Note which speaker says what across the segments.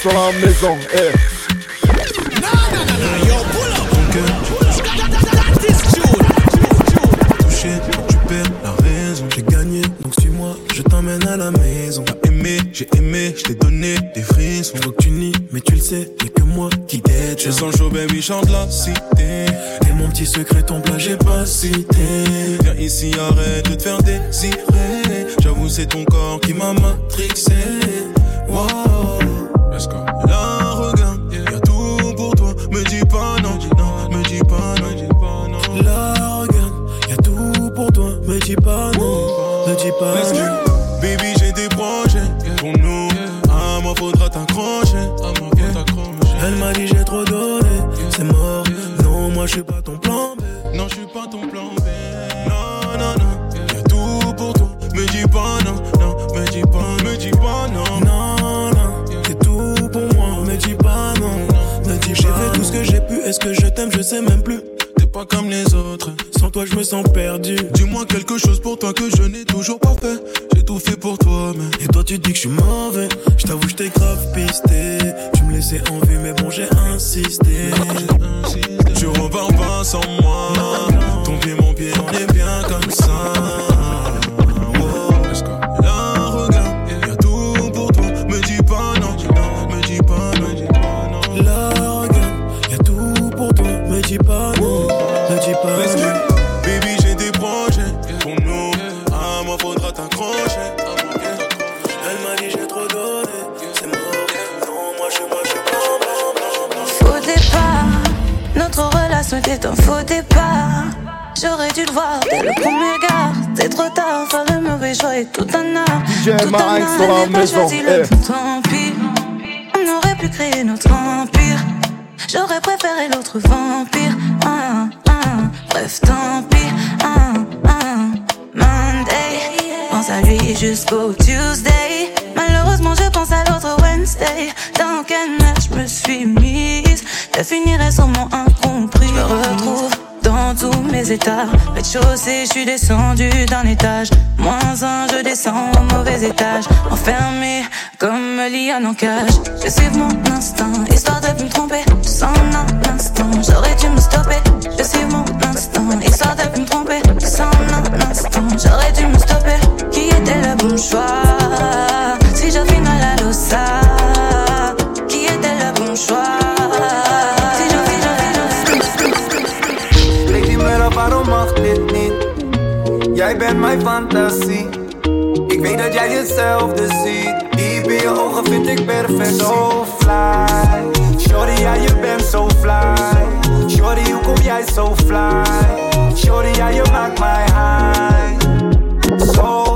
Speaker 1: Sur la maison. Eh.
Speaker 2: tu perds la raison. J'ai gagné, donc suis-moi, je t'emmène à la maison. T'as aimé, j'ai aimé, je t'ai donné des frissons. Je que tu nies, mais tu le sais, y'a que moi qui t'aide. Je sens chaud, baby, chante la cité. Et mon petit secret, ton plat, j'ai pas cité. Viens ici, arrête de te faire désirer. J'avoue, c'est ton corps qui m'a matrixé.
Speaker 3: Choisi le
Speaker 1: eh.
Speaker 3: bon, tant pis. On aurait pu créer notre empire. J'aurais préféré l'autre vampire. Ah, ah, bref, tant pis. Ah, ah, Monday. Pense à lui jusqu'au Tuesday. Malheureusement, je pense à l'autre Wednesday. Dans quel match je me suis mise? Je finirai sûrement incompris. Je me retrouve états. Rez-de-chaussée, je suis descendu d'un étage. Moins un, je descends au mauvais étage. Enfermé comme liane en cage. Je suis mon instinct, histoire de me tromper. Je sens un instant, j'aurais dû me stopper. Je suis mon instinct, histoire de me tromper. Je sens un instant, j'aurais dû me stopper. Qui était le bon choix?
Speaker 4: Fantasie. Ik weet dat jij hetzelfde ziet. Diep in je ogen vind ik perfect. So fly. Shorty, ja, je bent zo fly. Shorty, hoe kom jij zo fly? Shorty, ja, je maakt mij high. So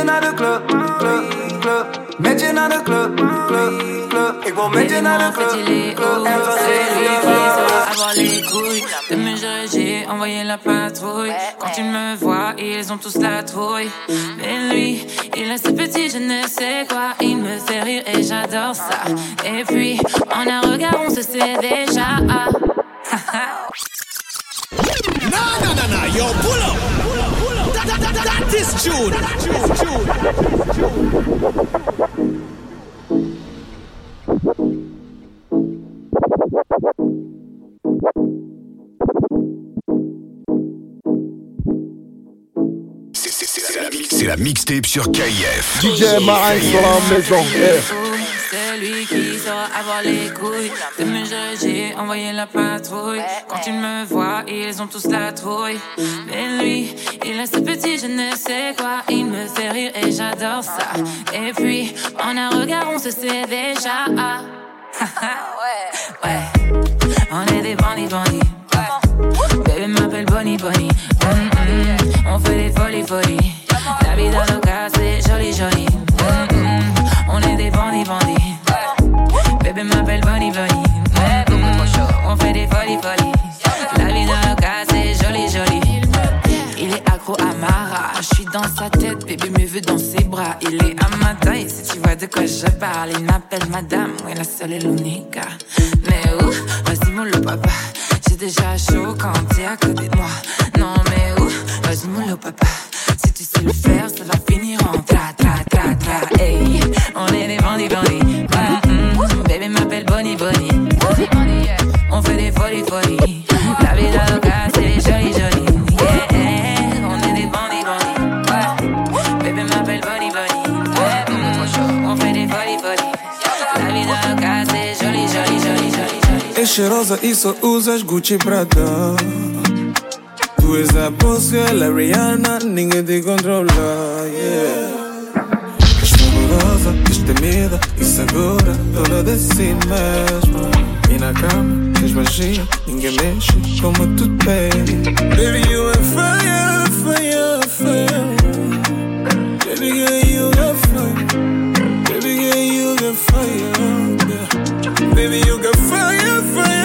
Speaker 4: je naar de club, club, club. Met je naar de club, club, club. Ik wil met je naar de club, club. En we
Speaker 3: avoir les couilles de me gérer, j'ai envoyé la patrouille. Quand ils me voient, ils ont tous la trouille. Mais lui, il a ce petit je ne sais quoi. Il me fait rire et j'adore ça. Et puis, en un regard, on se sait déjà.
Speaker 5: No, no, no, no, yo, pull up. That, that, that, that, that is June.
Speaker 6: C'est- la, mixtape sur KIF.
Speaker 1: DJ Marinx sur la maison.
Speaker 3: Lui qui saura avoir les couilles de me gérer, j'ai envoyé la patrouille. Quand ils me voient, ils ont tous la trouille. Mais lui, il a ce petit je ne sais quoi. Il me fait rire et j'adore ça. Et puis, en un regard, on se sait déjà. ouais, ouais. On est des bandits, bandits. Baby,
Speaker 7: m'appelle Bonnie Bonnie. On fait des folies folies. La vie dans nos cas, c'est joli joli. On est des bandits bandits. Il est à ma taille, si tu vois de quoi je parle. Il m'appelle madame, oui, la seule et l'unique. Mais où? Vas-y, mon papa. J'ai déjà chaud quand t'es à côté de moi. Non, mais où? Vas-y, mon papa. Si tu sais le faire, ça va finir en tra, tra, tra, tra. Hey, on est des bandits, bandits. Mm-hmm. Bébé m'appelle Bonnie, Bonnie. On fait des folies, folies.
Speaker 8: Cheirosa e só usas Gucci Prada. Tu és a boss a Rihanna, ninguém te controla, yeah. És fabulosa, és temida, isso agora toda de si mesma. E na cama, tens magia, ninguém mexe como tu tens. Baby, you are fire, fire, fire. Baby girl, you got fire. Baby girl, you got fire. Baby, you can fire, fire,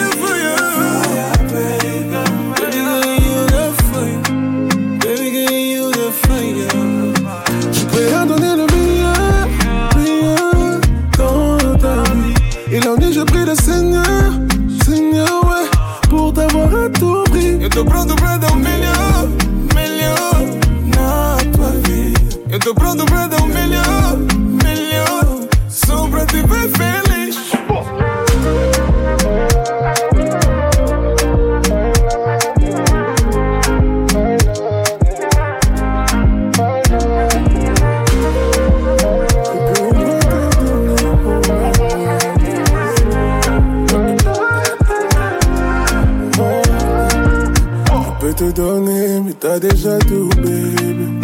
Speaker 8: mais déjà tout, baby.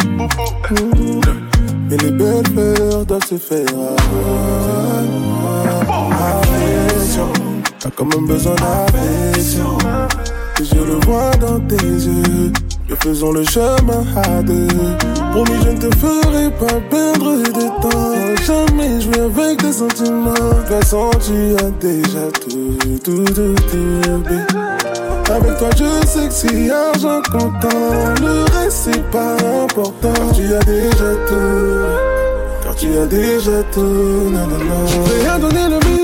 Speaker 8: Et les belles fleurs doivent se faire affection. T'as quand même besoin d'affection. Je le vois dans tes yeux. Que faisons le chemin à deux. Promis, je ne te ferai pas perdre de temps. Jamais jouer avec tes sentiments. De façon, tu as déjà tout, tout, tout, tout, baby. Avec toi je sais que si argent comptant Le reste c'est pas important. Tu as déjà tout. Car tu as déjà tout. Je à donner le meilleur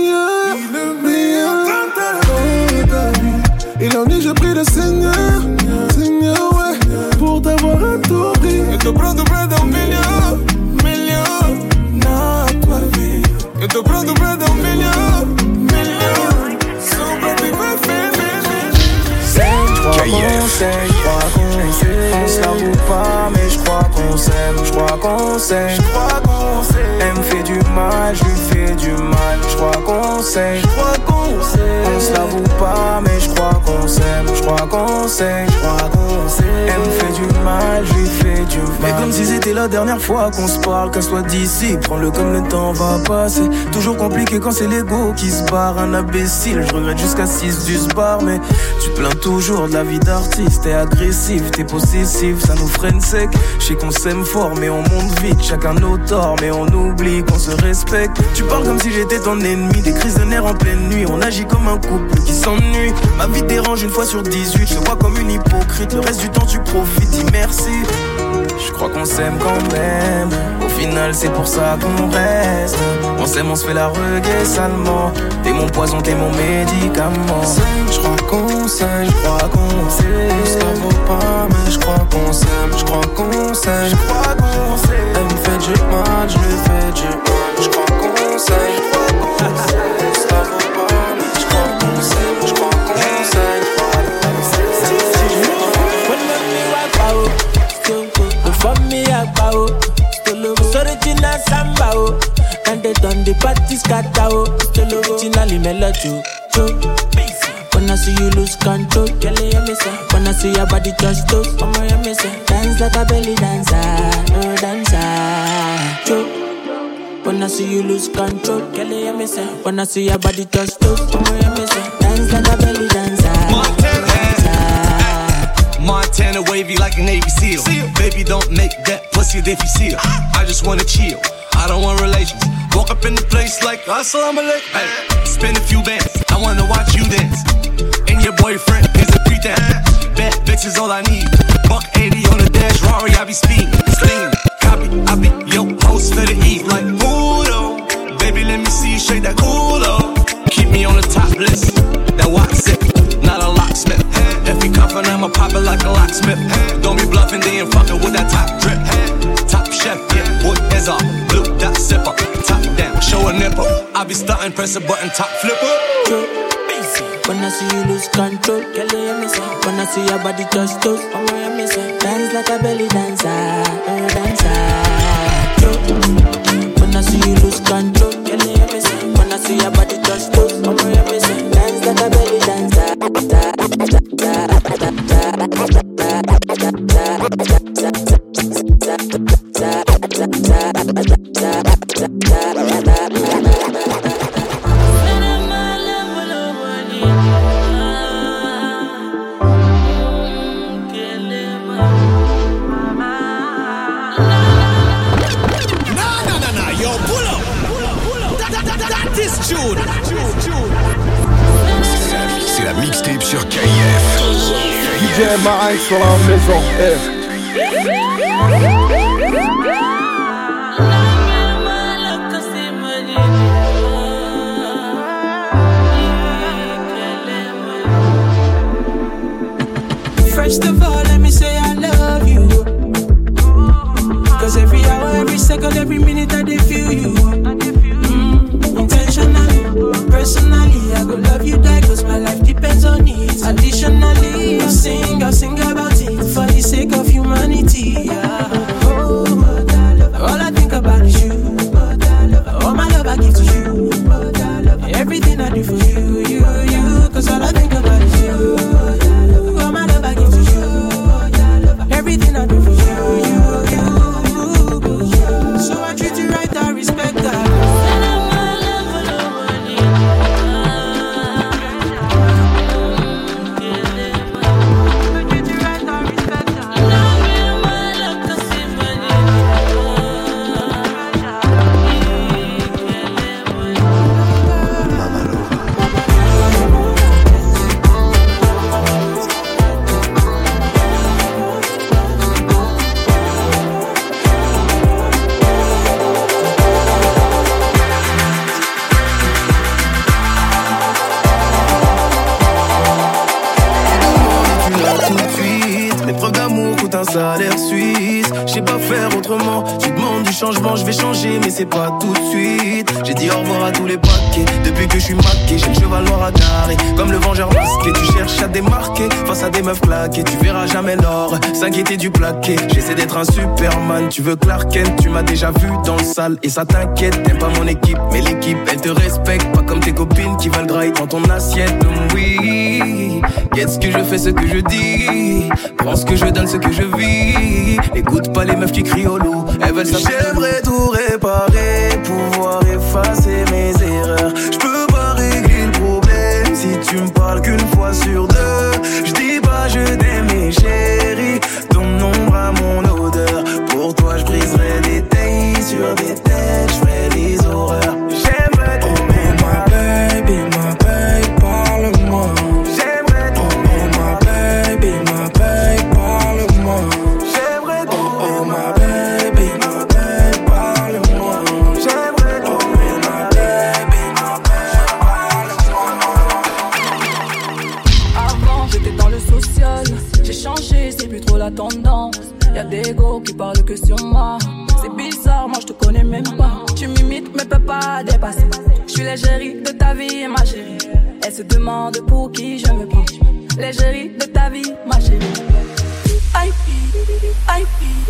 Speaker 9: s'aime, je crois qu'on s'aime. Elle me fait du mal, je lui fais du mal, je crois qu'on s'aime, je crois qu'on s'aime. On se l'avoue pas, mais je crois qu'on s'aime, je crois qu'on s'aime, je crois qu'on s'aime. Elle me fait du mal, je lui fais du mal. Mais comme si c'était la dernière fois qu'on se parle, casse-toi d'ici, prends-le comme le temps va passer. Toujours compliqué quand c'est l'ego qui se barre, un imbécile. Je regrette jusqu'à 6 du bar, mais tu plains toujours de la vie d'artiste. T'es agressif, t'es possessif, ça nous freine sec. Je sais qu'on s'aime fort, mais on monte vite. Chacun nos torts, mais on oublie qu'on se respecte. Tu parles comme si j'étais ton ennemi, des crises de nerfs en pleine nuit. On agit comme un couple qui s'ennuie. Ma vie dérange une fois sur 18, je te vois comme une hypocrite. Le reste du temps, tu profites, merci. Je crois qu'on s'aime quand même. Au final, c'est pour ça qu'on reste. On s'aime, on se fait la reggae salement. T'es mon poison, t'es mon médicament. Je crois qu'on s'aime, je crois qu'on s'aime. Vaut pas, mais je crois qu'on s'aime. Je crois qu'on s'aime, je crois qu'on s'aime. Elle me fait du mal, je lui fais du mal. Je crois qu'on s'aime, je crois qu'on s'aime.
Speaker 10: The party scatter, oh. Still originally melody, oh. When I see you lose control, girl, you say. When I see your body touch toes, on, you me say. Dance like a belly dancer, no dancer, Joe. When I see you lose control, girl, you say. When I see your body touch toes, on, you me say. Dance like a belly dancer, dancer.
Speaker 11: Montana wavy like a Navy SEAL. Baby, don't make that pussy difficile. I just wanna chill. I don't want relations. Up in the place like assalamu alaikum. Hey, spend a few bands. I wanna watch you dance. And your boyfriend is a pretense. Bad bitches all I need. Buck 80 on the dash, Rari, I be speeding, slinging. Copy, I be yo host for the eat like Udo. Baby, let me see you shake that culo. Keep me on the top list. That watch it, not a locksmith. If you cuffin', I'ma pop it like a locksmith. Don't be bluffing, then fucking with that top drip. Top chef, yeah, boy, is off. Blue dot sipper, down, show a nipple. I be starting, press a button, top flipper.
Speaker 10: When I see you lose control, girl, you miss it. When I see your body touch toes, oh, you miss it. Dance like a belly dancer, oh, dancer. When I see you lose control, girl, you miss it. When I see your body touch toes, Yeah.
Speaker 9: Pas tout de suite. J'ai dit au revoir à tous les paquets. Depuis que je suis maqué, j'ai le cheval noir à carré. Comme le vengeur masqué, tu cherches à démarquer. Face à des meufs claquées, tu verras jamais l'or. S'inquiéter du plaqué. J'essaie d'être un Superman. Tu veux Clark Kent, tu m'as déjà vu dans le sale. Et ça t'inquiète, t'aimes pas mon équipe. Mais l'équipe, elle te respecte. Pas comme tes copines qui veulent grailler dans ton assiette. Oui, Qu'est-ce que je fais, ce que je dis. Prends ce que je donne, ce que je vis. Écoute pas les meufs qui crient au loup. Elles veulent. J'aimerais tout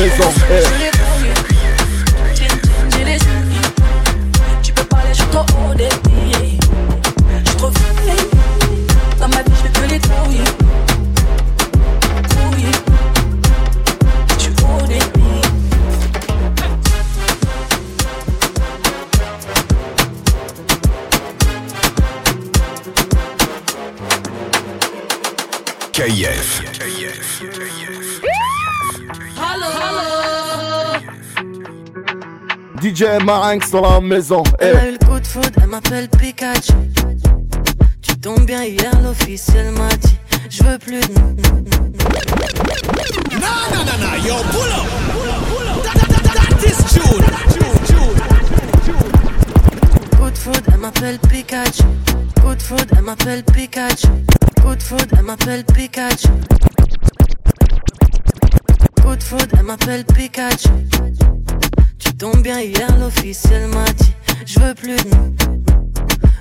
Speaker 12: is on.
Speaker 1: DJ Marin sur la maison.
Speaker 13: Elle
Speaker 1: Eh.
Speaker 13: a eu le coup de foudre, elle m'appelle Pikachu. Tu tombes bien hier, l'officiel m'a dit Je veux plus de
Speaker 5: nah, yo, pull up. Pull up, pull up. That, that, that, that is June.
Speaker 13: Coup de foudre, elle m'appelle Pikachu. Coup de foudre, elle m'appelle Pikachu. Coup de foudre, elle m'appelle Pikachu. Coup de foudre, elle m'appelle Pikachu. Tu tombes bien hier, l'officiel m'a dit Je veux plus de nous.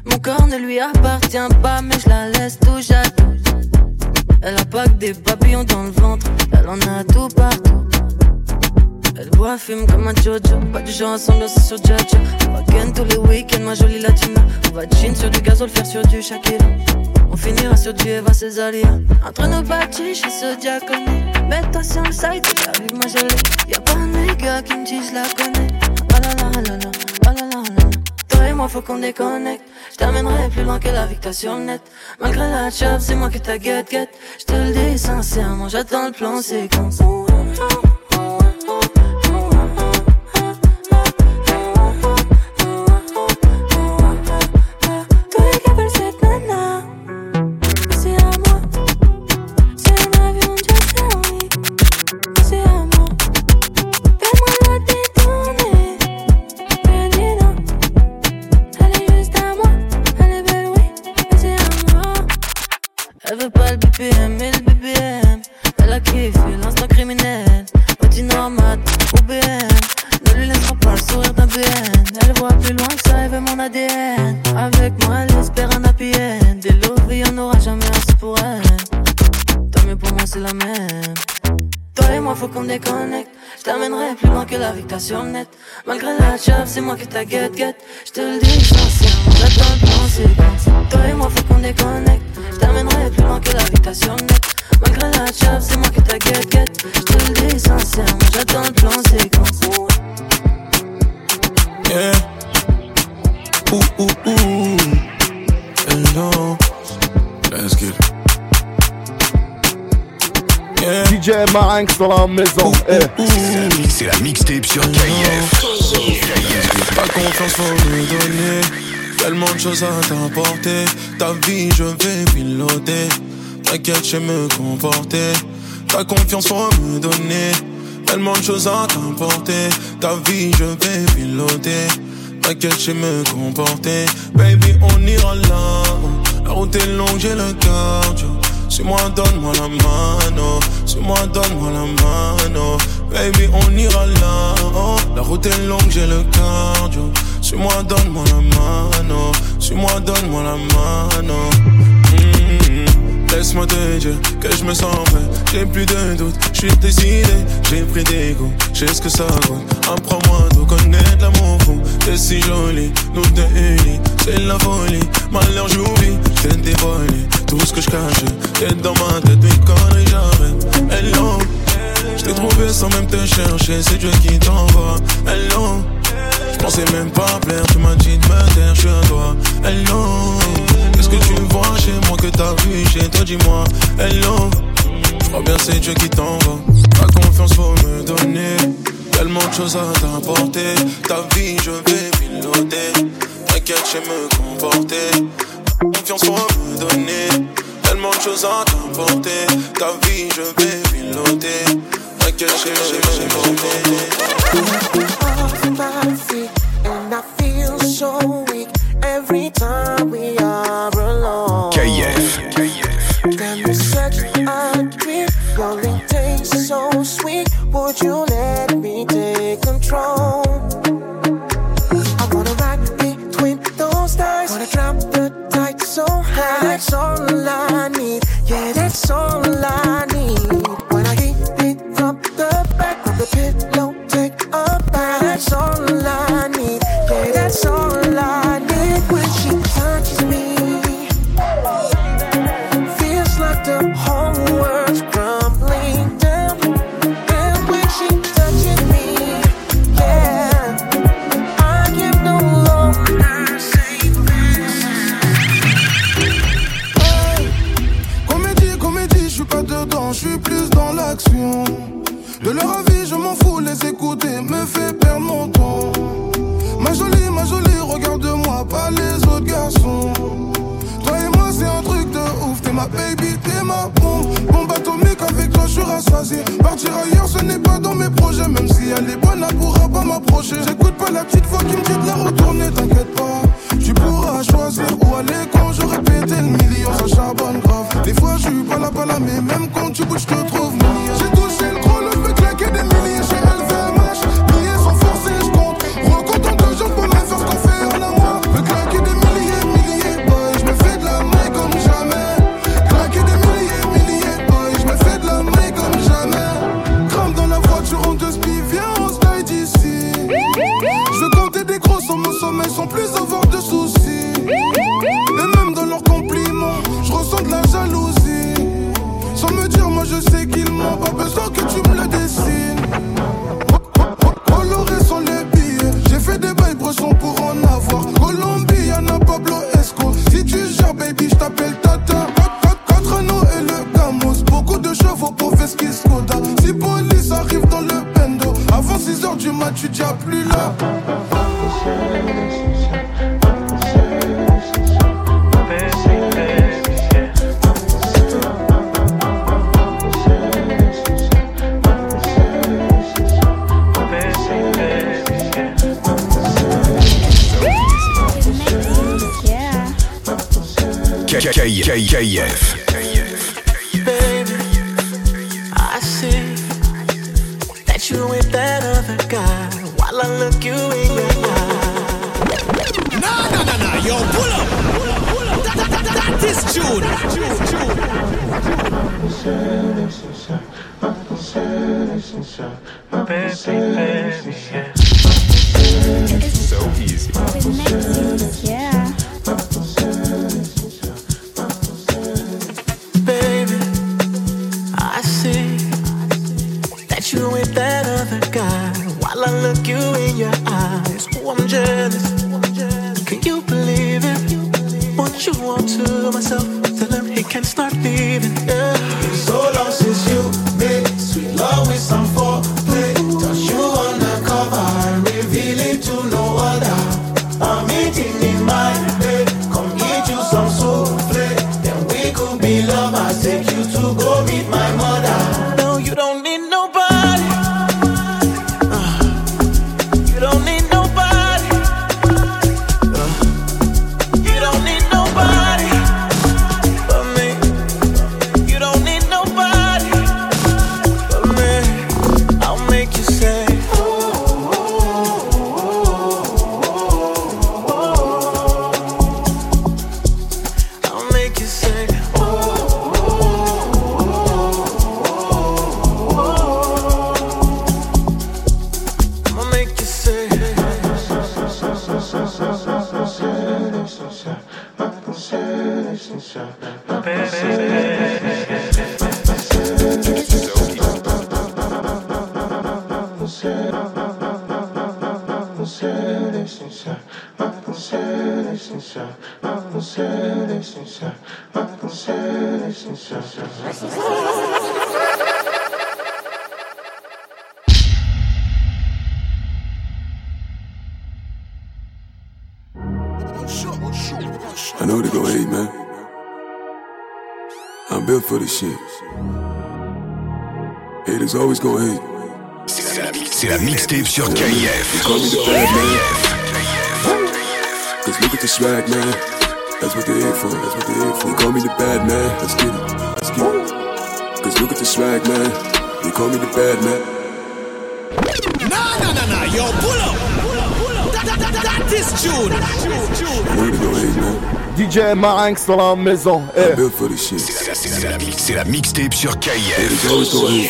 Speaker 13: Mon corps ne lui appartient pas, mais je la laisse tout. Elle a pas que des papillons dans le ventre, elle en a tout partout. Elle boit, fume comme un Jojo. Pas du genre à s'ambiancer sur Jaja. On va ken tous les week-ends, ma jolie latina. On va jean sur du gazole, faire sur du Shakira. On finira sur du Eva Cesaria. Entre nos bâtis, je ce diaconé. Mets-toi sur le site, arrive je l'ai. Y'a pas un gars qui me dit je la connais. Là. Toi et moi, faut qu'on déconnecte. Je t'amènerai plus loin que la t'as sur le net. Malgré la chop, c'est moi que t'as get get. Je te le dis sincèrement, j'attends le plan séquence. Sur la
Speaker 1: maison. Eh.
Speaker 6: C'est la mixtape sur KIF.
Speaker 2: Pas confiance, faut me donner. Tellement de choses à t'apporter. Ta vie, je vais piloter. T'inquiète, je me comporter. Ta confiance, faut me donner. Tellement de choses à t'apporter. Ta vie, je vais piloter. T'inquiète, je me comporter. Baby, on ira là. La route est longue, j'ai le cardio. Suis-moi, donne-moi la mano. Suis-moi, donne-moi la mano. Baby, on ira là. Oh, la route est longue, j'ai le cardio. Suis-moi, donne-moi la mano. Suis-moi, donne-moi la mano. Mm, Laisse-moi te dire que je me sens prêt. J'ai plus de doute, je suis décidé. J'ai pris des goûts, je sais ce que ça coûte. Apprends-moi de connaître l'amour fou. T'es si jolie, nous deux unis, c'est la folie. Malheur, j'oublie, t'es dévoilé. Tout ce que je cache, t'es dans ma tête, mes conneries, j'arrête. Hello, je t'ai trouvé sans même te chercher, c'est Dieu qui t'envoie. Hello, je pensais même pas plaire, tu m'as dit de me taire, je suis à toi. Hello, qu'est-ce que tu vois chez moi que t'as vu chez toi, dis-moi. Hello, je crois bien c'est Dieu qui t'envoie. Ta confiance faut me donner, tellement de choses à t'apporter. Ta vie je vais piloter, t'inquiète je me comporter. Confiance faut me donner, tellement de choses à t'apporter. Ta vie je vais piloter, t'inquiète je me comporter.
Speaker 14: and I feel so weak every time we are alone. Such a. Your so sweet. Would you let me take control? so alive. I
Speaker 15: know they gon' hate, man. I'm built for this shit. Haters always gon' hate.
Speaker 6: C'est la, mixtape sur KIF.
Speaker 15: Call me the bad man. Cause look at the swag, man. That's what they here for. That's what they here for. They call me the bad man. Let's get it. Let's get it. Cause look at the swag, man. They call me the bad man.
Speaker 5: Nah, nah, nah, nah, yo, pull up, pull up, pull up. That, that, that, that is June.
Speaker 15: I know they gon' hate, man.
Speaker 1: DJ Marinx dans la maison. Eh.
Speaker 15: I'm built for this shit.
Speaker 6: C'est la, la, la mixtape sur KIF.
Speaker 15: Haters always gon' You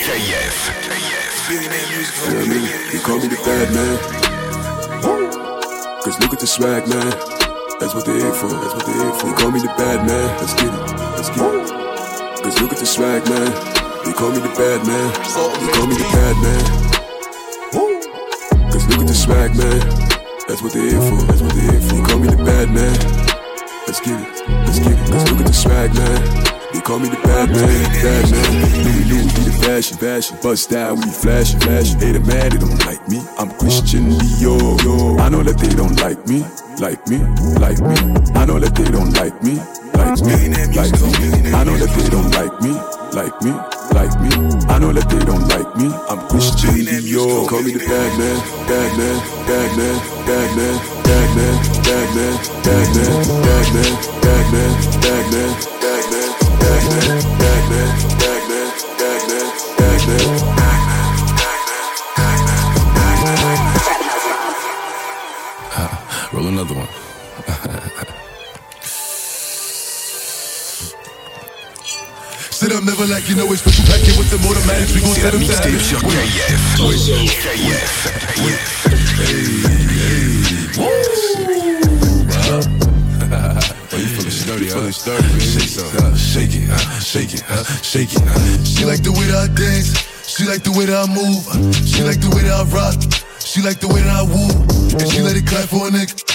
Speaker 15: know what I mean? They call me the bad man. Cause look at the swag, man. That's what they here for. That's what they here for. They call me the bad man. Let's get it. Let's get it. Cause look at the swag, man. They call me the bad man. They call me the bad man. Cause look at the swag, man. That's what they here for. That's what they here for. They call me the bad man. Let's get it. Let's get it. Cause look at the swag, man. They call me the bad man, bad man. Louis Louis be the fashion, fashion. Bust style, we flashing, flashing. They the mad, they don't like me. I'm Christian Dior. I know that they don't like me, like me, like me. I know that they don't like me, like me, like me. I know that they don't like me, like me, like me. I know that they don't like me. I'm Christian Dior. Call me the bad man, bad man, bad man, bad man, bad man, bad man, bad man, bad man, bad man, bad man, bad man, bad man, bad man,
Speaker 16: another one.
Speaker 17: Sit up, never like you know it's special packet with the automatics. We gon' set them down.
Speaker 6: sur KF.
Speaker 16: Oh, you feeling sturdy, huh? Feeling sturdy,
Speaker 17: Shake it, uh, shake it, uh, shake it, uh, shake it. She like the way that I dance. She like the way that I move. She like the way that I rock. She like the way that I woo. And she let it clap for a nigga.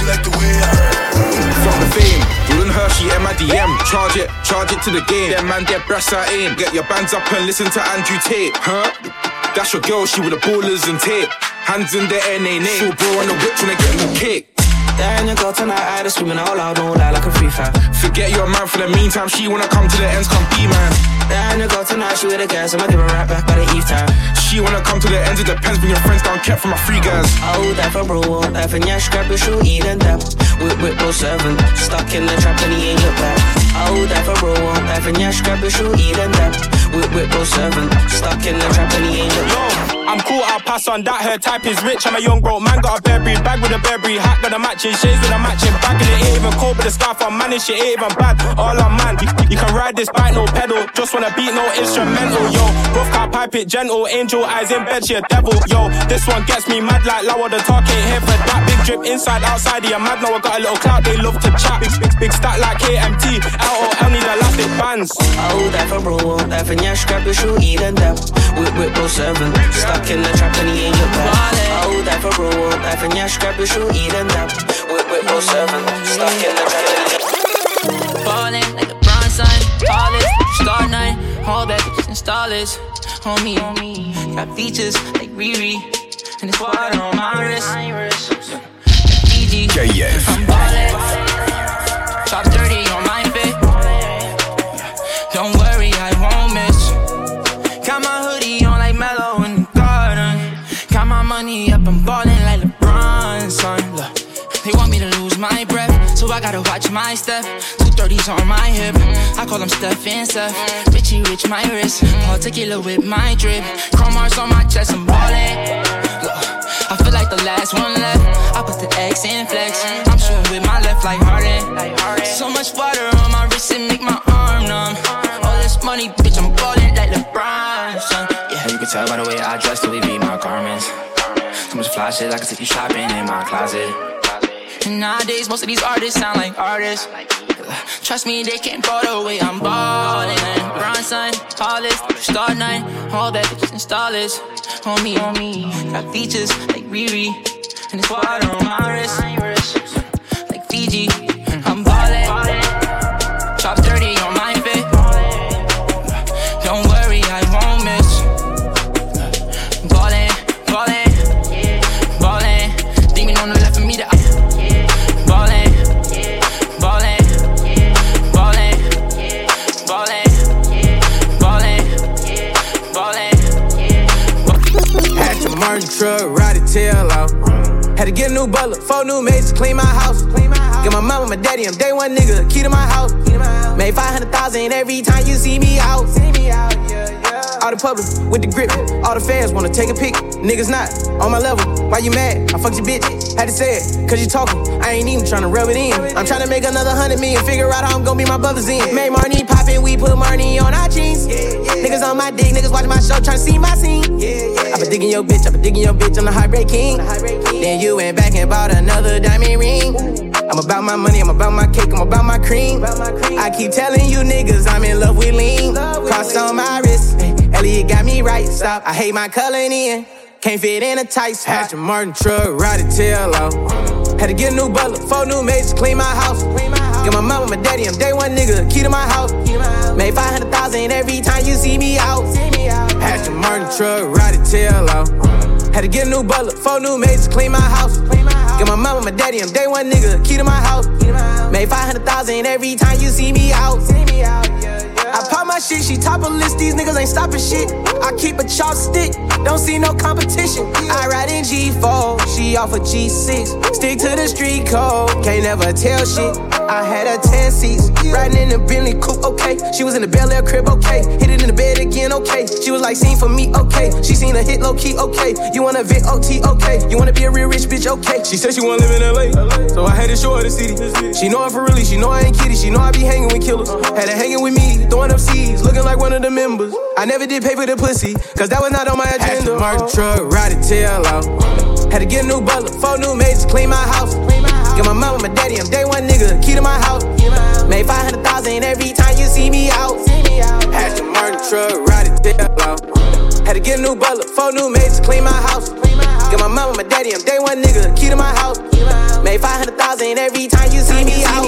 Speaker 17: She like the way I
Speaker 18: From the fame, Jordan Hershey in my DM. Charge it, charge it to the game. Them man, their breasts I aim. Get your bands up and listen to Andrew Tate, huh? That's your girl, she with the ballers and tape. Hands in the air, nay, nay. She'll bro on the whip I get the cake.
Speaker 19: There in the girl tonight, I just screaming out loud, no lie like a free fire.
Speaker 18: Forget your man for the meantime, she wanna come to the ends, come be man.
Speaker 19: There in the girl tonight, she with the gas, I'ma give her right back by the eve time.
Speaker 18: She wanna come to the ends, it depends, bring your friends down, kept from my free guys.
Speaker 19: Oh, that for bro, oh, that for nyash, grab your shoe, eat and dap. Whip, whip, no seven, stuck in the trap and he ain't look back. Oh, that for bro, oh, that for nyash, grab your shoe, eat and dap. Whip, whip, no seven, stuck in the trap and he ain't look back.
Speaker 20: I'm cool, I'll pass on that. Her type is rich. I'm a young broke man, got a Burberry bag with a Burberry hat, got a matching shades with a matching bag. And it ain't even cold, but the scarf I'm manning shit ain't even bad. All I'm man, you, can ride this bike, no pedal. Just wanna beat, no instrumental, yo. Rough car pipe it gentle, angel eyes in bed, she a devil, yo. This one gets me mad like Lower, the talk ain't here for that. Big drip inside, outside, yeah, mad. Now I got a little clout, they love to chat. Big, big, big stack like KMT, LOL need elastic bands.
Speaker 19: Oh, that for bro, that for nyash, grab your shoe, eat and dap. Whip, whip, no seven, stuck in the trap and he ain't look back. Oh, that for bro, oh, that for nyash, grab your shoe, eat and dap. Whip, whip, no seven, stuck in the trap and he
Speaker 7: Ballin' like a bronze sign, tallest, star nine, all that bitches install this. Homie, got features like Riri, and it's water on my wrist. Fiji,
Speaker 6: KF.
Speaker 7: I'm ballin', I gotta watch my step. Two thirties on my hip, I call them Steph and Steph. Richie Rich, my wrist, particular with my drip. Chrome marks on my chest, I'm ballin'. Look, I feel like the last one left. I put the X in flex. I'm shooting with my left like Harden. So much water on my wrist, it make my arm numb. All this money, bitch, I'm ballin' like LeBron, son. Yeah, you can tell by the way I dress, the way be my garments. So much fly shit, I can take you shopping in my closet. And nowadays, most of these artists sound like artists. Uh, trust me, they can't go the way I'm ballin'. Bronze sign, tallest, star nine, all that bitches install this. Homie, homie, got features like Riri, and it's water on my wrist,
Speaker 21: Four new mates, clean my house. Clean my house. Get my mom and my daddy, I'm day one nigga, key to my house. Made 500,000 every time you see me out. See me out yeah. All the public with the grip, all the fans wanna take a pic. Niggas not on my level, why you mad? I fucked your bitch, had to say it, cause you talking. I ain't even tryna rub it in. I'm tryna make another hundred million, figure out how I'm gonna be my brothers in. Made Marnie poppin', we put Marnie on our jeans. Niggas on my dick, niggas watching my show, tryna see my scene. I been digging your bitch, I been digging your bitch, I'm the heartbreak king. Then you went back and bought another diamond ring. I'm about my money, I'm about my cake, I'm about my cream. I keep telling you niggas I'm in love with lean. Cross on my wrist, Elliot got me right. Stop, I hate my color in. Can't fit in a tight spot. Aston Martin truck, ride the tail out. Had to get a new butler, four new maids to clean my house. Get my mama, my daddy, I'm day one nigga, key to my house. Made 500,000 every time you see me out. Aston Martin truck, ride the tail out. Had to get a new butler, four new maids to clean my house. Get my mama, my daddy, I'm day one nigga, key to my house. Made 500,000 every time you see me out. I pop my shit, she top a list, these niggas ain't stopping shit. I keep a chopstick, don't see no competition. I ride in G4, she off a G6. Stick to the street code, can't never tell shit. I had her 10 seats, riding in the Bentley coupe, okay. She was in the Bel Air crib, okay. Hit it in the bed again, okay. She was like, seen for me, okay. She seen a hit low key, okay. You wanna Vic OT, okay. You wanna be a real rich bitch, okay. She said she wanna live in LA, so I had to show her the city. She know I'm for really, she know I ain't kidding. She know I be hanging with killers. Had her hanging with me, throwing up seeds, looking like one of the members. I never did pay for the pussy, cause that was not on my agenda. Martin truck, ride it tail out. Had to get a new butler, four new maids to clean my house. Get my mama, my daddy, I'm day one nigga, key to my house. Made 500,000 every time you see me out. Had to Martin truck, ride it tail out. Had to get a new butler, four new maids to clean my house. Get my mama, and my daddy, I'm day one nigga, key to my house. Made 500,000 every time you see me out.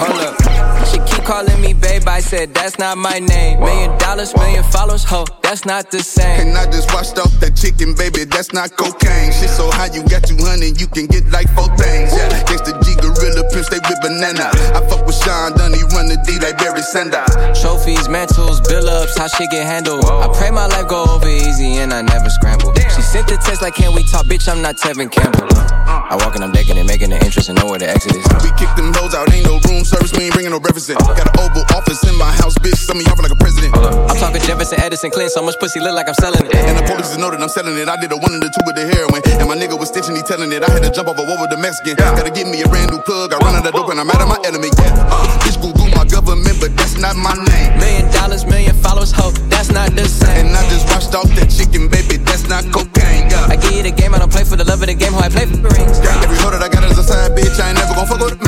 Speaker 22: Hold up. Calling me babe, I said that's not my name. Million dollars, million followers, ho, that's not the same.
Speaker 23: And I just washed off that chicken, baby, that's not cocaine. Shit so high, you got 200, you can get like four things. Yeah, gangsta G gorilla stay with banana. I fuck with Sean Dunny, run the D like Barry Sanders.
Speaker 22: Trophies, mantles, bill ups, how shit get handled. I pray my life go over easy and I never scramble. She sent the text like, can we talk? Bitch, I'm not Tevin Campbell. Uh, uh. I walk and I'm decking and making an entrance and know where the exit is.
Speaker 23: We kick them hoes out, ain't no room service, we ain't bringing no breakfast in. Uh. Got an oval office in my house, bitch, some of y'all like a president.
Speaker 22: I'm talking Jefferson, Edison, Clinton, so much pussy look like I'm selling it.
Speaker 23: And the police know that I'm selling it. I did a one and a two with the heroin. And my nigga was stitching, he telling it. I had to jump off a wall with the Mexican. Gotta give me a brand new plug. I run out of dope and I'm out of my element. Yeah. Uh, bitch, Google my government, but that's not my name.
Speaker 22: Million dollars, million followers, ho, that's not the same.
Speaker 23: And I just washed off that chicken, baby, that's not cocaine. Yeah.
Speaker 22: I give you the game, I don't play for the love of the game, how I play for the rings.
Speaker 23: Yeah. Every hoe that I got is a side bitch, I ain't never gon' fuck with the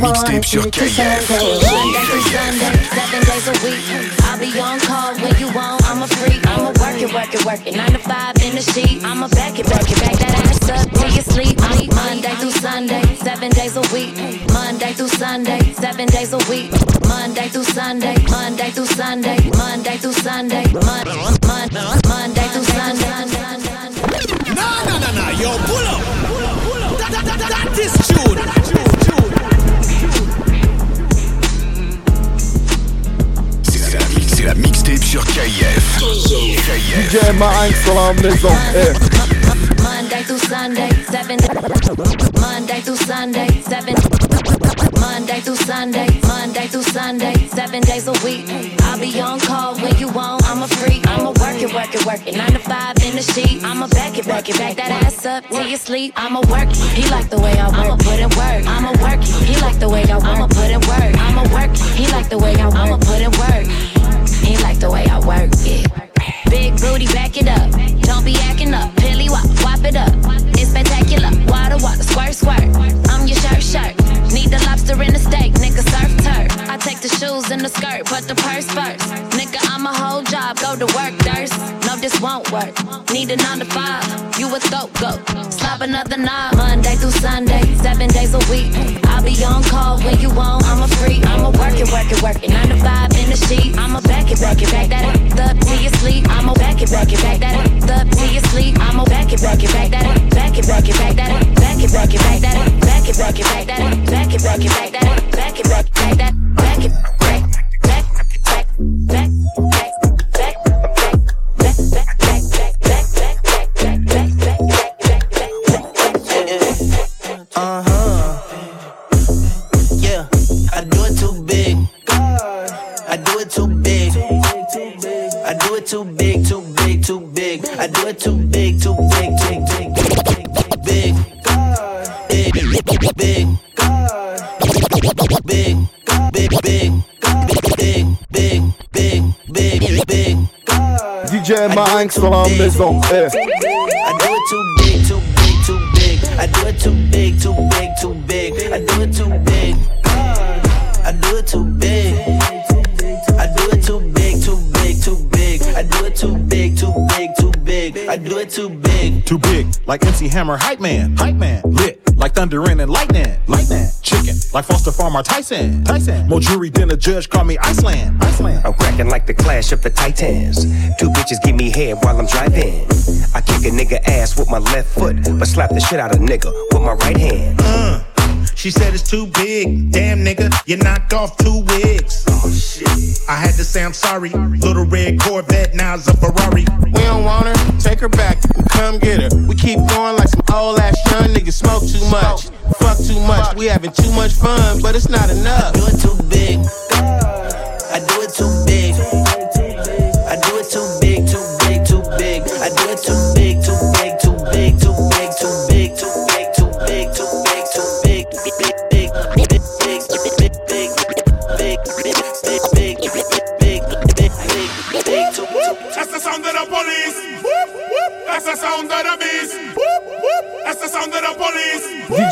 Speaker 24: what she
Speaker 6: KF.
Speaker 24: Monday through Sunday, seven days a week. I'll be on call when you want. I'm a freak. I'ma work it, work it, work it. Nine to five in the sheet. I'ma back it, back it, back that ass up till you sleep. Monday through Sunday, seven days a week. Monday through Sunday, seven days a week. Monday through Sunday, Monday through Sunday, Monday through Sunday, Monday, Monday through Sunday.
Speaker 5: Nah, nah, nah, nah, yo, pull up. That, that, that, that is June.
Speaker 6: La, c'est la mixtape sur KF. KF.
Speaker 1: DJ Marinx sur la maison. Eh.
Speaker 24: Monday through Sunday, seven. Monday through Sunday, seven. Monday through Sunday, Monday through Sunday, seven days a week. I'll be on call when you want. I'm a freak. I'ma work it, work it, work it. Nine to five in the sheet. I'ma back it, back it, back that ass up till you sleep. I'ma work it. He like the way I work. I'ma put in work. I'ma work it. He like the way I work. I'ma put in work. I'ma work it. He like the way I work. I'ma put in work. He like the way I work it. Big booty, back it up. Don't be acting up. Pilly wop, wop it up. It's spectacular. Water, water, squirt, squirt. I'm your shirt, shirt. Need the lobster in the steak, nigga, surf turf. I take the shoes and the skirt, but the purse first. Nigga, I'm a whole job, go to work, thirst. No, this won't work. Need a nine to five. You a throat goat. Slap another knob. Monday through Sunday, seven days a week. I'll be on call when you want. I'm a freak. I'ma work it, work it, work it. Nine to five in the sheet. I'ma back it, back it, back that up till you sleep. I'ma back it, back it, back that up till you sleep. I'ma back it, back it, back that ass. Back it, back it, back that ass. Back it, back it, back that ass. Back it, back it, back that ass. Back it, back it, back that ass. Back it, back, it, back that. Back it, back, back,
Speaker 1: like. Marinx dans la maison. Eh.
Speaker 19: I do it too big, too big, too big. I do it too big, too big, too big. I do it too big. I do it too big. I do it too big, too big, too big. I do it too big, too big, too big. I do it too big.
Speaker 25: Too big, like MC Hammer, hype man, hype man. Lit, like thunder and lightning, lightning. Like Foster Farmer Tyson, Tyson. More jewelry than a judge, call me Iceland, Iceland.
Speaker 26: I'm cracking like the clash of the titans. Two bitches give me head while I'm driving. I kick a nigga ass with my left foot, but slap the shit out of nigga with my right hand.
Speaker 27: Uh, she said it's too big. Damn nigga, you knocked off two wigs. Oh shit. I had to say I'm sorry. Little red Corvette, now it's a Ferrari.
Speaker 28: We don't want her, take her back, come get her. We keep going like some old ass young niggas smoke too much. Fuck too much, we having too much fun, but it's not enough.
Speaker 19: I do it too big.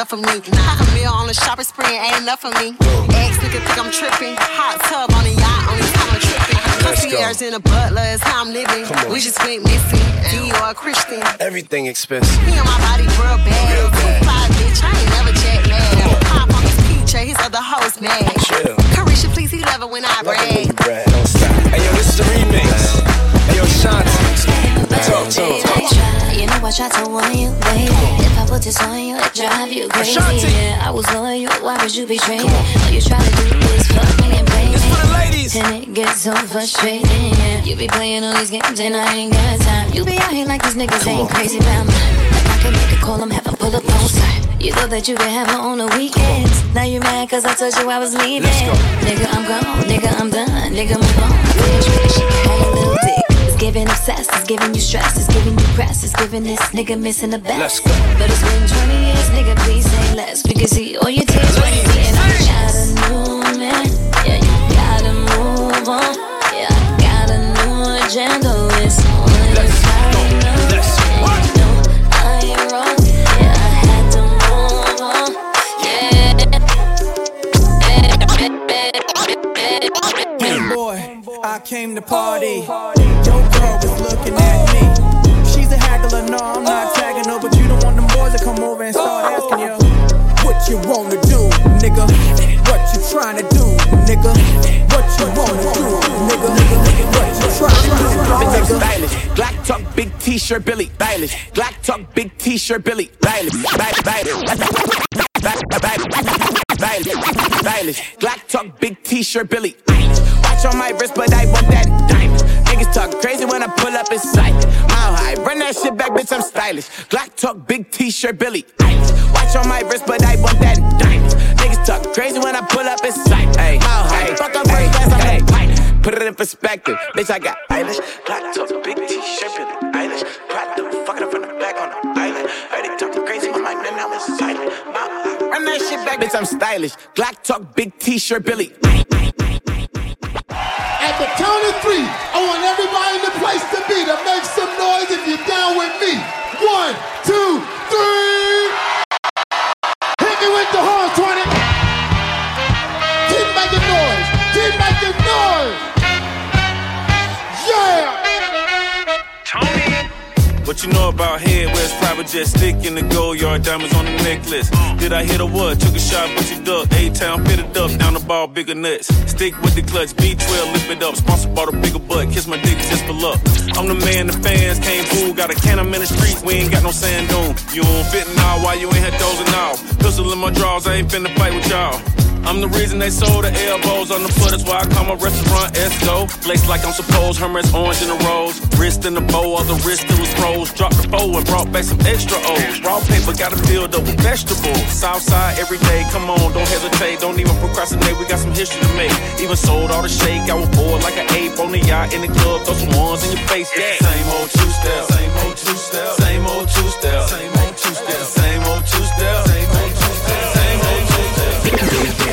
Speaker 29: enough of me. Half a meal on the shopping spree ain't enough for me. Ex nigga think I'm tripping. Hot tub on a yacht, only time I'm tripping.
Speaker 26: Let's.
Speaker 29: Concierge in a butler is how I'm living. We just went missing. Dior Christian.
Speaker 26: Everything expensive.
Speaker 29: He on my body real bad.
Speaker 26: Real bad.
Speaker 29: Too fly, bitch. I ain't never jet lag. Pop on his feature, his other hoes mad.
Speaker 26: Chill.
Speaker 29: Carisha, please, he love it when I
Speaker 26: Love it when
Speaker 29: brag.
Speaker 26: you brag. Don't stop. Hey, yo, this is the remix. Hey, yo, Shanti. Talk to him.
Speaker 24: I tried to warn you, baby. If I put this on you, it drive you crazy. Yeah, I was loyal. Why would you betray me? All you try to do is fuck me and play me.
Speaker 26: This for the ladies.
Speaker 24: And it gets so frustrating. Yeah, you be playing all these games and I ain't got time. You be out here like these niggas ain't crazy about me. If I can make a call, I'm having pull up poster. You thought that you could have her on the weekends. Now you mad cause I told you I was leaving. Nigga, I'm gone. Nigga, I'm done. Nigga, move on. Finish, she had a little giving obsessed, it's giving you stress, it's giving you press, it's giving this nigga missing the best.
Speaker 26: Let's go.
Speaker 24: But it's been 20 years, nigga, please say less. We can see all your tears
Speaker 4: came to party. Your girl was looking at me. She's a haggler, no, I'm not tagging her, but you don't want them boys to come over and start asking you what you wanna do, nigga. What you trying to do, nigga? What you wanna do, nigga? What you trying to do, nigga?
Speaker 30: Glock talk, big T-shirt, Billy. Stylish, Glock talk, big T-shirt, Billy. Stylish, Stylish, Glock talk, big T-shirt, Billy. Watch on my wrist, but I want that diamond. Niggas talk crazy when I pull up in sight. Mile high, run that shit back, bitch. I'm stylish. Glock talk, big T-shirt, Billy. Watch on my wrist, but I want that diamond. Niggas talk crazy when I pull up in sight. Hey, mile high, fuck up first class, I'm the Put it in perspective, bitch. I got Eilish, Glock talk, big T-shirt, Billy. Eilish, platinum, fucking up from the back on the island. Heard they talking crazy, I'm man, I'm silent. Mile high, run that shit back, bitch. I'm stylish. Glock talk, big T-shirt, Billy.
Speaker 31: At
Speaker 32: know about head where it's private jet stick in the gold yard diamonds on the necklace? Did I hit a what? Took a shot, but you duck. A town fitted up, down the ball, bigger nuts. Stick with the clutch, B12, lift it up. Sponsored by the bigger butt, kiss my dick just for luck. I'm the man the fans can't fool. Got a can, I'm in the streets, we ain't got no sand dune. You don't fit now, why you ain't had dozing off? Pistol in my drawers, I ain't finna fight with y'all. I'm the reason they sold the elbows on the foot. That's why I call my restaurant Esco. Lace like I'm supposed, Hermes orange in the rose. Wrist in the bow, all the wrist it was froze. Dropped the bow and brought back some extra O's. Raw paper gotta filled up with vegetables. Southside every day, come on, don't hesitate. Don't even procrastinate, we got some history to make. Even sold all the shake, I was bored like an ape on the yacht in the club. Throw some ones in your face, yeah. Same old two step, same old two step, same old two step, same old two step, same old two step,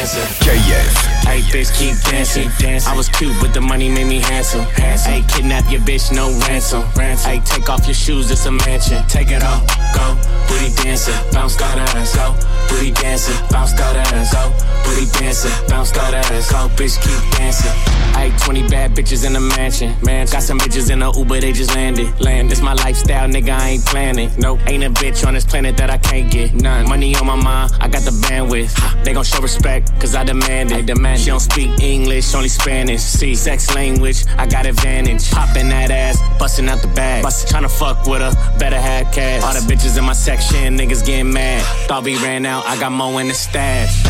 Speaker 32: step.
Speaker 5: KF.
Speaker 33: Hey, bitch, keep dancing. I was cute, but the money made me handsome. Hey, kidnap your bitch, no ransom. Hey, take off your shoes, it's a mansion. Take it off, go. Booty dancing, bounce that ass, go. Booty dancing, bounce that ass, go. Booty dancing, bounce that ass, go. Bitch, keep dancing. Hey, 20 bad bitches in a mansion. Man, got some bitches in a Uber, they just landed. Land, this my lifestyle, nigga, I ain't planning. Nope, ain't a bitch on this planet that I can't get. None. Money on my mind, I got the bandwidth. They gon' show respect, cause I demand it. I demand she don't speak English, only Spanish. See, sex language, I got advantage. Popping that ass, busting out the bag. Bust, tryna fuck with her, better have cash. All the bitches in my section, niggas getting mad. Thought we ran out, I got more in the stash.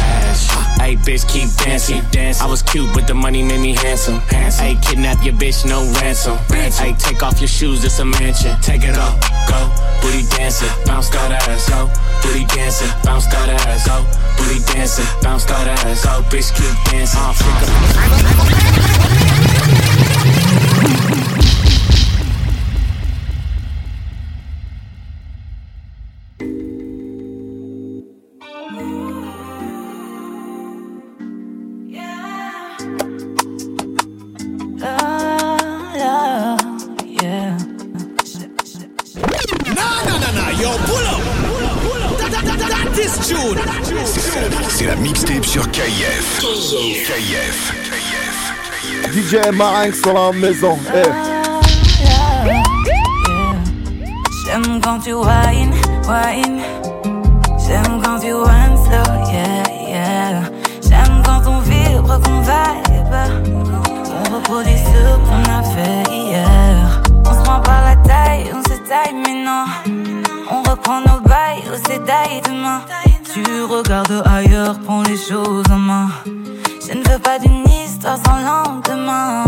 Speaker 33: Hey, bitch, keep dancing. I was cute, but the money made me handsome. Hey, kidnap your bitch, no ransom. Hey, take off your shoes, it's a mansion. Take it off, go. Booty dancing, bounce that ass, go. Booty dancing, bounce that ass, go. Booty dancing, bounce that ass, ass. Oh, bitch, keep dancing.
Speaker 5: I'm freaking. KF. KF.
Speaker 1: DJ Marinx sur la maison. Eh.
Speaker 3: J'aime quand tu whine, whine. J'aime quand tu whine slow, yeah, yeah. J'aime quand on vibre, qu'on vibe. On reproduit ce qu'on a fait hier. On se prend par la taille, on se taille, mais non. On reprend nos bails au sédaille demain. Tu regardes ailleurs, prends les choses en main. Je ne veux pas d'une histoire sans lendemain.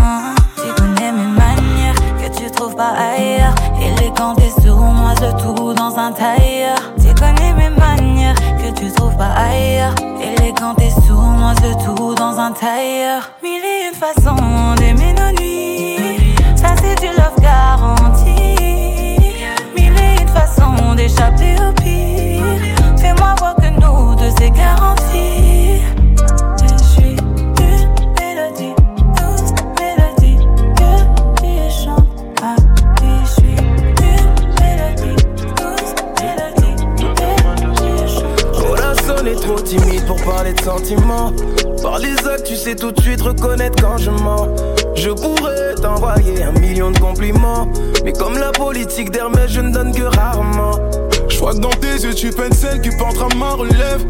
Speaker 3: Tu connais mes manières que tu trouves pas ailleurs. Élégante et sournoise, le tout dans un tailleur. Tu connais mes manières que tu trouves pas ailleurs. Élégante et sournoise, le tout dans un tailleur. Mille et une façons d'aimer nos nuits. Ça, c'est du love garanti. Mille et une façons d'échapper au deux, c'est garanti. Je suis une mélodie, douce mélodie que tu chantes. Oui, je suis une mélodie, douce mélodie que tu chantes.
Speaker 9: Corazon est trop timide pour parler de sentiments. Par les actes, tu sais tout de suite reconnaître quand je mens.
Speaker 34: Je pourrais t'envoyer un million de compliments. Mais comme la politique d'Hermès, je ne donne que rarement.
Speaker 2: Crois que dans tes yeux, tu peines celle qui portera ma relève.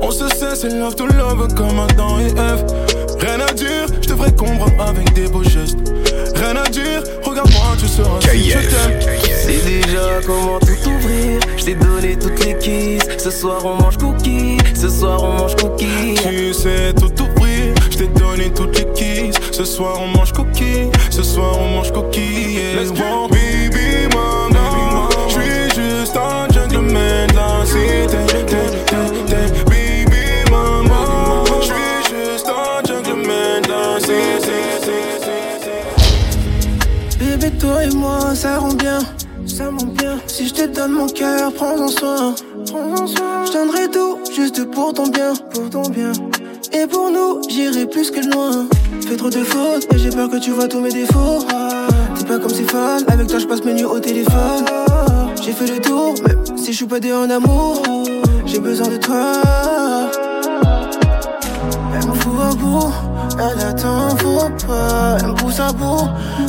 Speaker 2: On se sait, c'est love to love comme Adam et Eve. Rien à dire, je devrais comprendre avec des beaux gestes. Rien à dire, regarde-moi, tu seras si je t'aime.
Speaker 34: C'est déjà comment tout ouvrir. Je t'ai donné toutes les keys. Ce soir on mange cookies. Ce soir on mange cookies.
Speaker 2: Tu sais tout ouvrir, je t'ai donné toutes les keys. Ce soir on mange cookies. Ce soir on mange cookies. Yeah.
Speaker 34: Et moi, ça rend bien. Ça monte bien. Si je te donne mon cœur, prends-en soin. Prends-en soin. Je donnerai tout, juste pour ton bien. Pour ton bien. Et pour nous, j'irai plus que loin. Fais trop de fautes et j'ai peur que tu vois tous mes défauts. T'es pas comme ces fans, avec toi je passe mes nuits au téléphone. J'ai fait le tour, même si je suis pas dé en amour. J'ai besoin de toi. Elle me fout à bout, elle attend, faut pas. Elle me pousse à bout,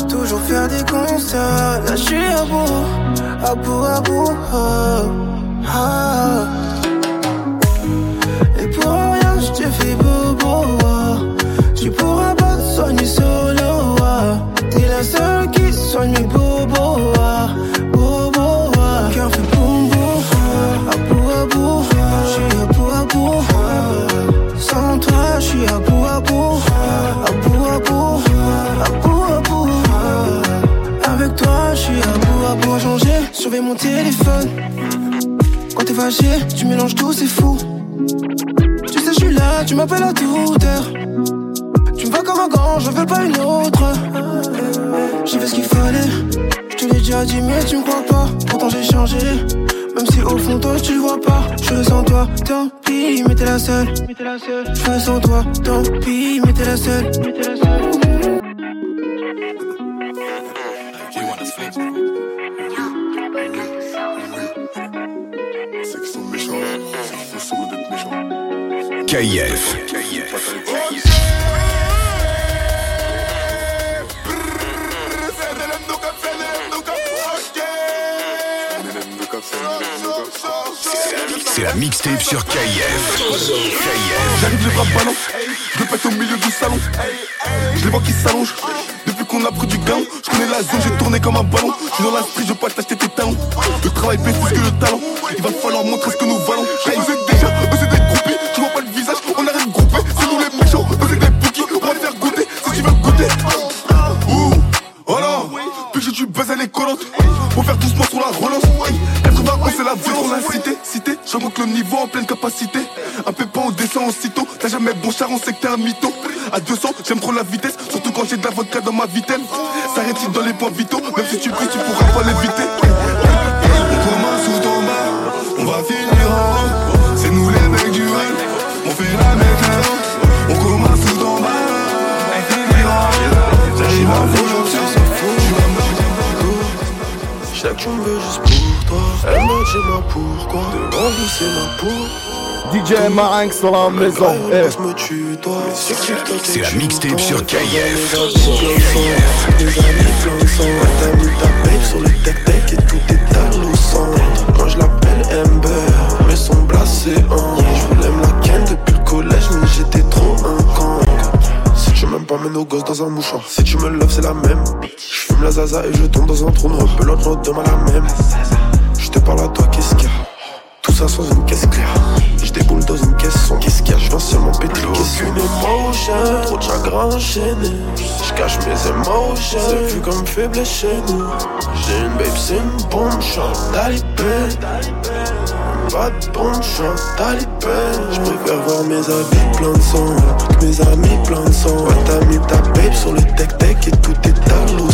Speaker 34: toujours faire des constats. Là, je suis à bout, à bout, à bout. ah, ah. Et pour rien, je te fais ah. Tu pourras pas te soigner solo. Quand t'es fâché, tu mélanges tout, c'est fou. Tu sais, je suis là, tu m'appelles à toute heure. Tu me vois comme un grand, je veux pas une autre. J'ai fait ce qu'il fallait. Je te l'ai déjà dit, mais tu me crois pas. Pourtant, j'ai changé. Même si au fond, toi, tu le vois pas. Je sans toi, tant pis, mais t'es la seule. Je sans toi, tant pis, mais t'es la seule.
Speaker 6: C'est la mixtape sur KF.
Speaker 35: J'arrive les bras ballants, je pète au milieu du salon. Je les vois qui s'allongent. Depuis qu'on a pris du galon, je connais la zone, j'ai tourné comme un ballon. Je dans la street, je veux pas t'acheter tes talons. Le travail plus que le talent. Il va falloir montrer ce que nous valons. Doucement sur la relance. Hey, 91 c'est la dans la cité. Cité, j'augmente le niveau en pleine capacité. Un peu pas on descend aussitôt. T'as jamais bon char, on sait que t'es un mytho. À 200, j'aime trop la vitesse. Surtout quand j'ai de la vodka dans ma vitesse. S'arrête-il dans les points vitaux? Même si tu pries, tu pourras pas l'éviter. Tu me
Speaker 34: veux juste pour toi. Elle m'a dit moi pourquoi? Devant c'est ma peau.
Speaker 1: DJ Marinx dans la maison.
Speaker 6: C'est la mixtape sur KF.
Speaker 34: Des amis plein de sang, t'as mis ta babe sur le tech-tech et tout est à. Moi je l'appelle Amber, mais son blasé en pas, mets nos gosses dans un mouchoir. Si tu me loves, c'est la même. Je fume la zaza et je tombe dans un trou noir. Pelote, l'autre demain la même. Je te parle à toi, qu'est-ce qu'il y a? Tout ça sans une caisse claire. Je déboule dans une caisse sombre. Qu'est-ce qu'il y a? Je viens seulement péter Qu'est-ce une émotion Trop de chagrin enchaîné. Je cache mes émotions. C'est plus comme faible chez nous. J'ai une babe, c'est une bombe. Chante talibé. Pas de bombe, chante talibé. Je préfère voir mes habits plein de sang. Que mes amis plein de sang. Ouais, t'as mis ta babe sur le tech-tech et tout est à l'eau.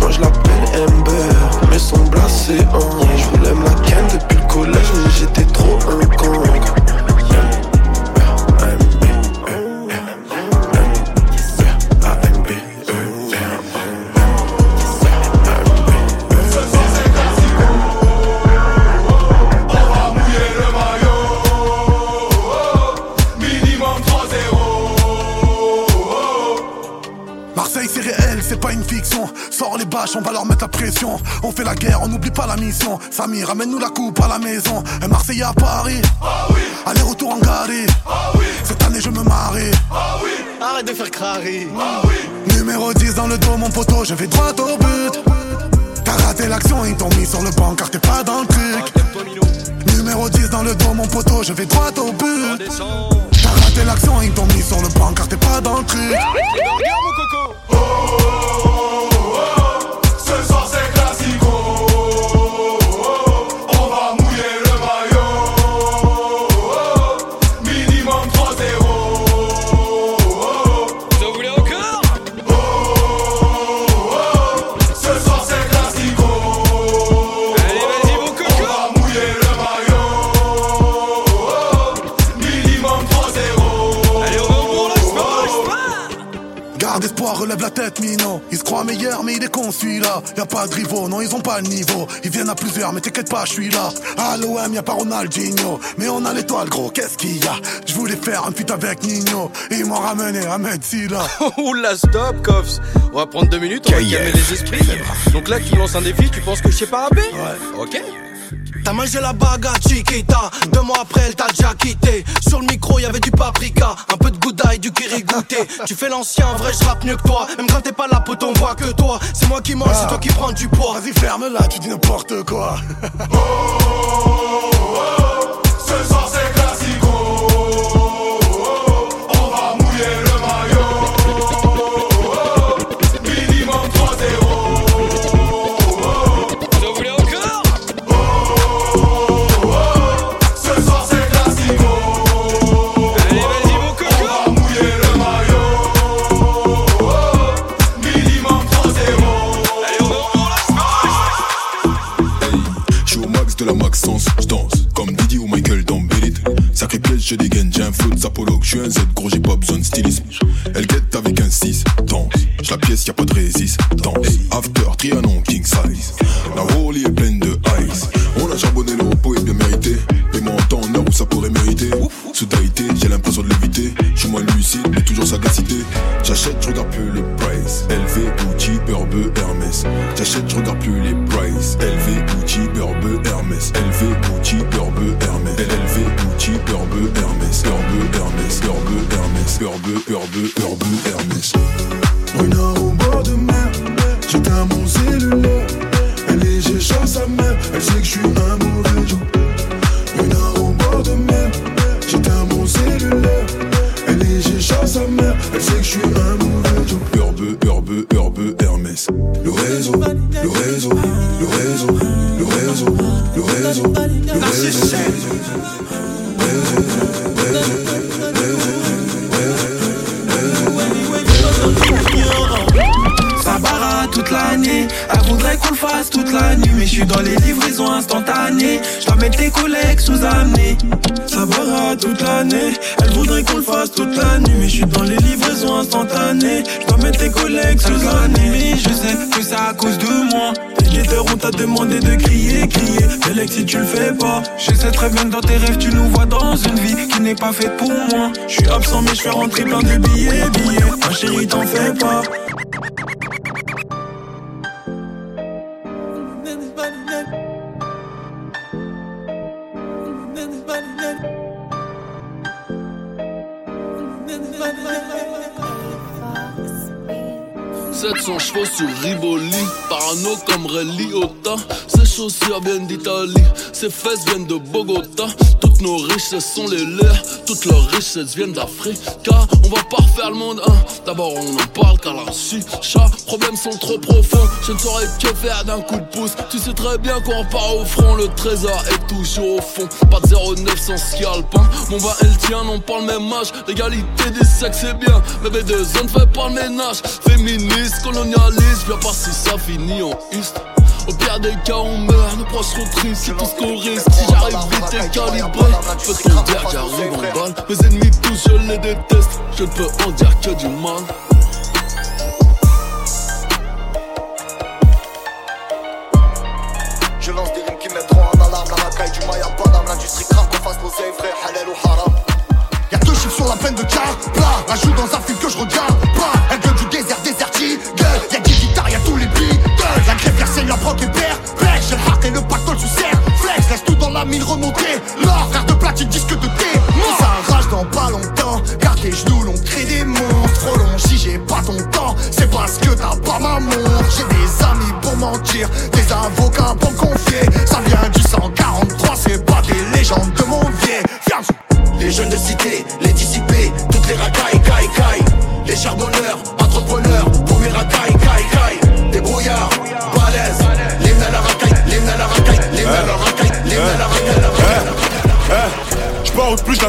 Speaker 34: Moi je l'appelle Amber, mais son blasé en. Je voulais me la ken depuis le collège, mais j'étais trop un con.
Speaker 17: Lâche, on va leur mettre la pression. On fait la guerre, on n'oublie pas la mission. Samy, ramène-nous la coupe à la maison. Un Marseillais à Paris. Aller-retour en galerie. Cette année, je me marie.
Speaker 6: Arrête de faire crari.
Speaker 17: Numéro 10 dans le dos, mon poteau, je vais droit au but. T'as raté l'action, ils t'ont mis sur le banc car t'es pas dans le truc. Numéro 10 dans le dos, mon poteau, je vais droit au but. T'as raté l'action, ils t'ont mis sur le banc car t'es pas dans le truc.
Speaker 6: Regarde mon coco.
Speaker 17: Relève la tête, Mino. Il se croit meilleur, mais il est con celui-là. Y a pas de rivaux, non, ils ont pas le niveau. Ils viennent à plusieurs, mais t'inquiète pas, je suis là. À l'OM, y a pas Ronaldinho. Mais on a l'étoile, gros, qu'est-ce qu'il y a? Je voulais faire un pute avec Nino. Et ils m'ont ramené à Medsila.
Speaker 6: Oula, stop, Coffs. On va prendre deux minutes, on va calmer les esprits. Donc là, tu lances un défi, tu penses que je sais pas rapper Ouais. Ok.
Speaker 9: T'as mangé la baga chiquita Deux mois après elle t'a déjà quitté Sur le micro y'avait du paprika Un peu de gouda et du kiri goûté Tu fais l'ancien, en vrai je rappe mieux que toi Même quand t'es pas là pote on voit que toi C'est moi qui mange, c'est toi qui prends du poids
Speaker 17: Vas-y ferme là, tu dis n'importe quoi
Speaker 36: Ce soir c'est
Speaker 15: je dégaine, j'ai un flow de je suis un Z, gros, j'ai pas besoin de stylisme. Elle guette avec un 6, danse. Je la pièce, y a pas de résiste, danse. After, Trianon, king size. La Rolly est pleine de ice. On a charbonné le repos est bien mérité. Paiement en temps, en heure où ça pourrait mériter. Sous Tahiti, j'ai l'impression de l'éviter. Je suis moins lucide, mais toujours sagacité. J'achète, je regarde plus les prices. LV, Gucci, Burbe, Hermès. J'achète, je regarde plus les
Speaker 9: absent mais je fais rentrer plein de billets, billets Ma chérie t'en fais pas «
Speaker 37: 700 chevaux sur Rivoli, parano comme Ray Liotta. Ses chaussures viennent d'Italie, ses fesses viennent de Bogota. Richesses sont les leurs, toutes leurs richesses viennent d'Afrique. Car on va pas refaire le monde, hein. D'abord on en parle car la chicha, problèmes sont trop profonds. Je ne saurais que faire d'un coup de pouce. Tu sais très bien qu'on part au front, le trésor est toujours au fond. Pas de 0900 scalp, hein. Mon vin et le tien n'ont pas le même âge. L'égalité des sexes c'est bien, mais B2 ne fait pas le ménage. Féministe, colonialiste, viens pas si ça finit en iste. Des cas, on meurt, nos proches sont tristes, c'est tout ce qu'on risque. Si j'arrive vite et calibré, je peux t'en dire j'arrive en balle. Mes ennemis tous, je les déteste, je ne peux en dire que du mal.
Speaker 38: Je lance des rimes qui mettront en alarme la racaille du Maya Panam L'industrie crame qu'on fasse nos vrai halal ou haram
Speaker 35: Y'a deux chiffres sur la peine de car plat Rajoute dans un film que je regarde pas 30 Hubert Pêche, j'ai et le pactole sous serre. Flex, laisse tout dans la mine remonter L'or, frère de platine, disque de thé. Mort. Ça rage dans pas longtemps. Car les genoux l'on crée des monstres. Trop long, si j'ai pas ton temps C'est parce que t'as pas ma montre. J'ai des amis pour mentir Des avocats pour me confier. Ça vient du 143 C'est pas des légendes de mon vieil. Ferme Les jeunes de cité, les dissipés Toutes les racailles, caille, caille Les charbonneurs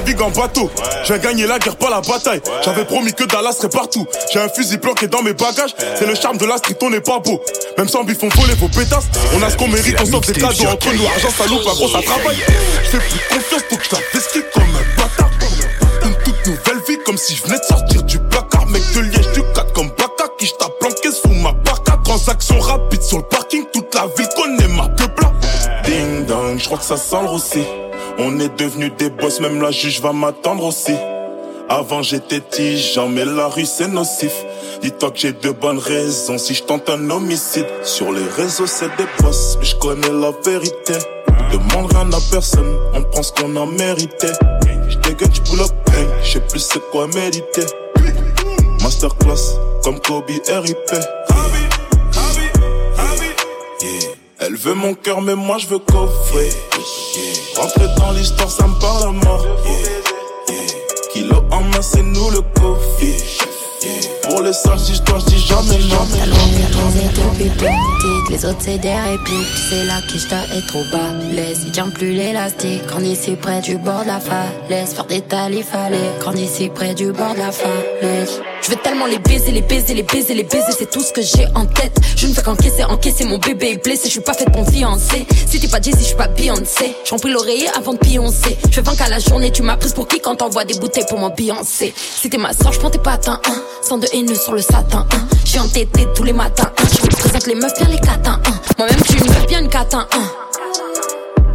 Speaker 6: navigue en bateau. J'ai gagné la guerre, pas la bataille. J'avais promis que Dallas serait partout. J'ai un fusil planqué dans mes bagages. C'est le charme de la street, on n'est pas beau. Même sans bif, on voler vos pétasses. On a ce qu'on mérite, on sort des cadeaux entre nous. Argent, ça loupe, gros, ça travaille. Je fais plus confiance, faut que je t'investis comme un bâtard. Une toute nouvelle vie, comme si je venais de sortir du placard. Mec de liège, du 4 comme Baka, qui je t'a planqué sous ma barca. Transaction rapide sur le parking, toute la ville connaît ma plat. Ding dong, je crois que ça sent le rossi. On est devenus des boss, même la juge va m'attendre aussi. Avant j'étais tigeant, mais la rue c'est nocif. Dis-toi que j'ai de bonnes raisons si je tente un homicide. Sur les réseaux c'est des boss, mais je connais la vérité. Demande rien à personne, on prend ce qu'on a mérité. Je dégaine, je pull up, hey, je sais plus c'est quoi méditer. Masterclass, comme Kobe RIP. Yeah. Elle veut mon cœur, mais moi je veux coffrer. Rentrer dans l'histoire, ça me parle à mort. Kilo en main, c'est nous le coffee. Pour les sales histoires, je dis jamais non.
Speaker 24: les autres c'est des répliques. C'est là que je est trop bas. Laisse, il tient plus l'élastique. Quand ici près du bord de la falaise, faire des talifs, fallait. Quand ici près du bord de la falaise. Je veux tellement les baiser, les baiser, les baiser, les baiser, c'est tout ce que j'ai en tête. Je ne fais qu'encaisser, encaisser, mon bébé est blessé, je suis pas faite pour fiancer. Si t'es pas Jay-Z, je suis pas Beyoncé. J'en prie l'oreiller avant de pioncer. Je fais 20 à la journée, tu m'as prise pour qui quand t'envoies des bouteilles pour m'ambiancer. Si t'es ma soeur, je prends tes patins, hein. Sans de haineux sur le satin, hein. J'ai entêté tous les matins, hein. Je présente les meufs bien les catins, hein. Moi-même, suis une meuf bien une catin, hein.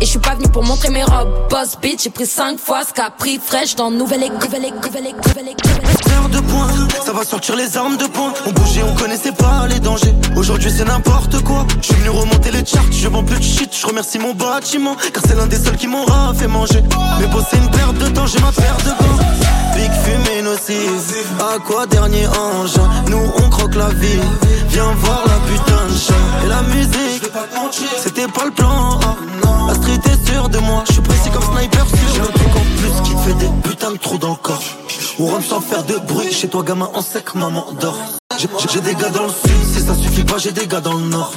Speaker 24: Et je suis pas venu pour montrer mes robes. Boss bitch, j'ai pris 5 fois ce qu'a pris fraîche dans nouvelle école, nouvelle école, nouvelle école, nouvelle école.
Speaker 39: de poing, ça va sortir les armes de poing. On bougeait, on connaissait pas les dangers. Aujourd'hui c'est n'importe quoi. Je suis venu remonter les charts, je vends plus de shit. Je remercie mon bâtiment, car c'est l'un des seuls qui m'aura fait manger. Mais bosser une perte de temps, j'ai ma paire de gants. Big fumée nocive, à quoi dernier ange Nous on croque la vie, viens voir la putain de chat. Et la musique, c'était pas le plan street sûr de moi, je suis pressé comme sniper. J'ai un truc en plus qui fait des putains de trous dans le corps. On rentre sans faire de bruit, chez toi gamin en sec, maman dort. J'ai des gars dans le sud, si ça suffit pas, j'ai des gars dans le nord.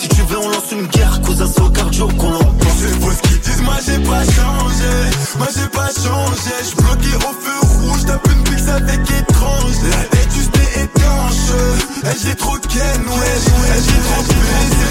Speaker 39: Si tu veux, on lance une guerre, cousin, c'est au cardio qu'on l'emporte.
Speaker 40: C'est pour ce qu'ils disent, moi j'ai pas changé.
Speaker 39: Moi j'ai pas changé, j'suis bloqué au feu rouge, tape une pixe avec étrange. La tête est étanche, elle j'ai trop ken, ouais, elle j'ai trop baisé.